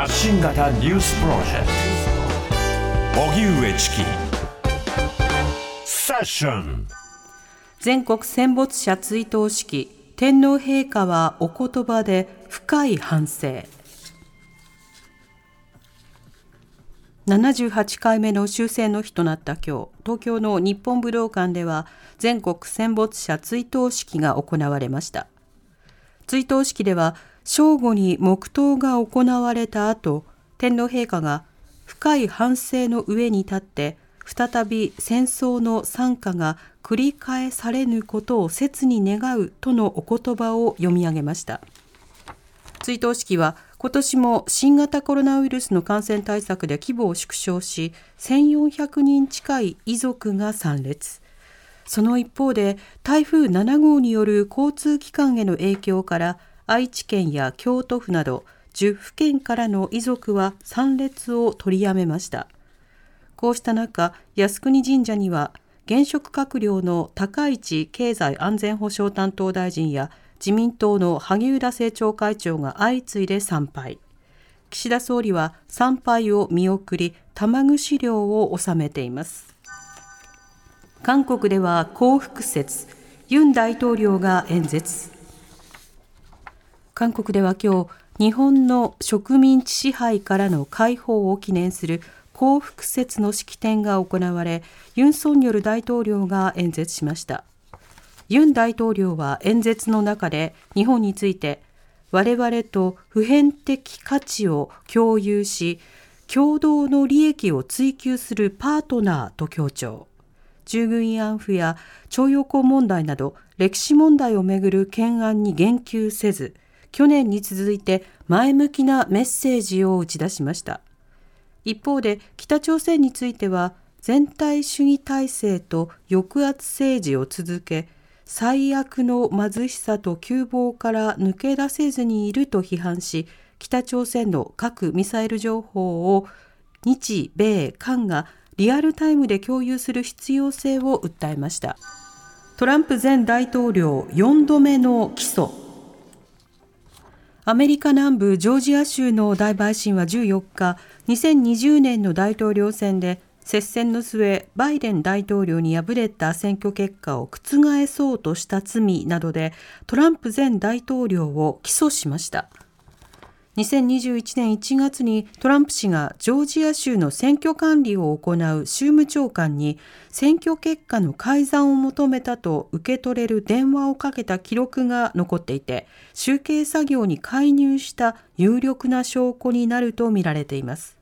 発信型ニュースプロジェクト。荻上チキ。セッション。全国戦没者追悼式。天皇陛下はお言葉で深い反省。78回目の終戦の日となった今日。東京の日本武道館では全国戦没者追悼式が行われました。追悼式では正午に黙祷が行われた後天皇陛下が深い反省の上に立って再び戦争の惨禍が繰り返されぬことを切に願うとのお言葉を読み上げました。追悼式は今年も新型コロナウイルスの感染対策で規模を縮小し1400人近い遺族が参列。その一方で台風7号による交通機関への影響から愛知県や京都府など10府県からの遺族は参列を取りやめました。こうした中靖国神社には現職閣僚の高市経済安全保障担当大臣や自民党の萩生田政調会長が相次いで参拝。岸田総理は参拝を見送り玉串料を納めています。韓国では幸福節ユン大統領が演説。韓国では今日日本の植民地支配からの解放を記念する幸福節の式典が行われユン・ソンニョル大統領が演説しました。ユン大統領は演説の中で日本について我々と普遍的価値を共有し共同の利益を追求するパートナーと強調。従軍慰安婦や徴用工問題など歴史問題をめぐる懸案に言及せず去年に続いて前向きなメッセージを打ち出しました。一方で北朝鮮については全体主義体制と抑圧政治を続け最悪の貧しさと窮乏から抜け出せずにいると批判し北朝鮮の核・ミサイル情報を日米韓がリアルタイムで共有する必要性を訴えました。トランプ前大統領4度目の起訴。アメリカ南部ジョージア州の大陪審は14日2020年の大統領選で接戦の末、バイデン大統領に敗れた選挙結果を覆そうとした罪などでトランプ前大統領を起訴しました。2021年1月にトランプ氏がジョージア州の選挙管理を行う州務長官に選挙結果の改ざんを求めたと受け取れる電話をかけた記録が残っていて集計作業に介入した有力な証拠になるとみられています。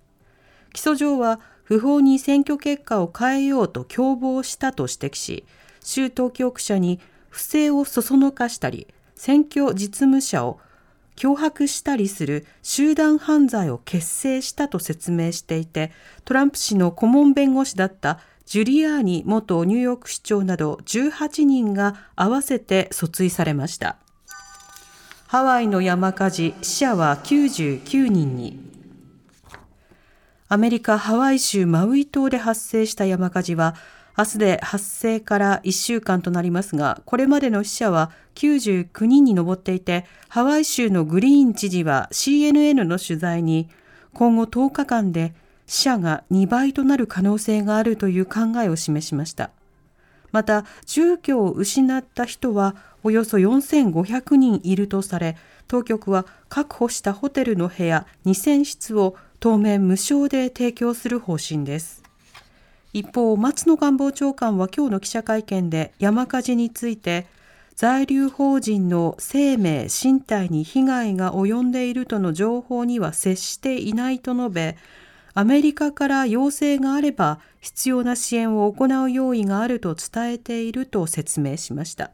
起訴状は不法に選挙結果を変えようと共謀したと指摘し、州当局者に不正をそそのかしたり、選挙実務者を脅迫したりする集団犯罪を結成したと説明していて、トランプ氏の顧問弁護士だったジュリアーニ元ニューヨーク市長など18人が合わせて訴追されました。ハワイの山火事、死者は99人に。アメリカ・ハワイ州マウイ島で発生した山火事は、明日で発生から1週間となりますが、これまでの死者は99人に上っていて、ハワイ州のグリーン知事は CNN の取材に、今後10日間で死者が2倍となる可能性があるという考えを示しました。また、住居を失った人はおよそ4500人いるとされ、当局は確保したホテルの部屋2000室を当面無償で提供する方針です一方松野官房長官は今日の記者会見で山火事について在留邦人の生命身体に被害が及んでいるとの情報には接していないと述べアメリカから要請があれば必要な支援を行う用意があると伝えていると説明しました。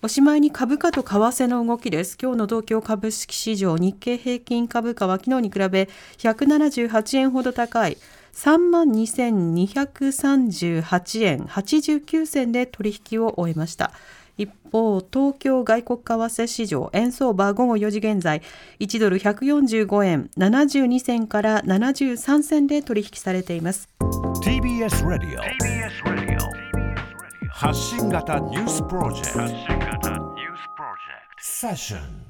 おしまいに株価と為替の動きです。今日の東京株式市場日経平均株価は昨日に比べ178円ほど高い32,238円89銭で取引を終えました。一方、東京外国為替市場円相場午後4時現在、1ドル145円72銭から73銭で取引されています。TBS ラディオ発信型ニュースプロジェクトセッション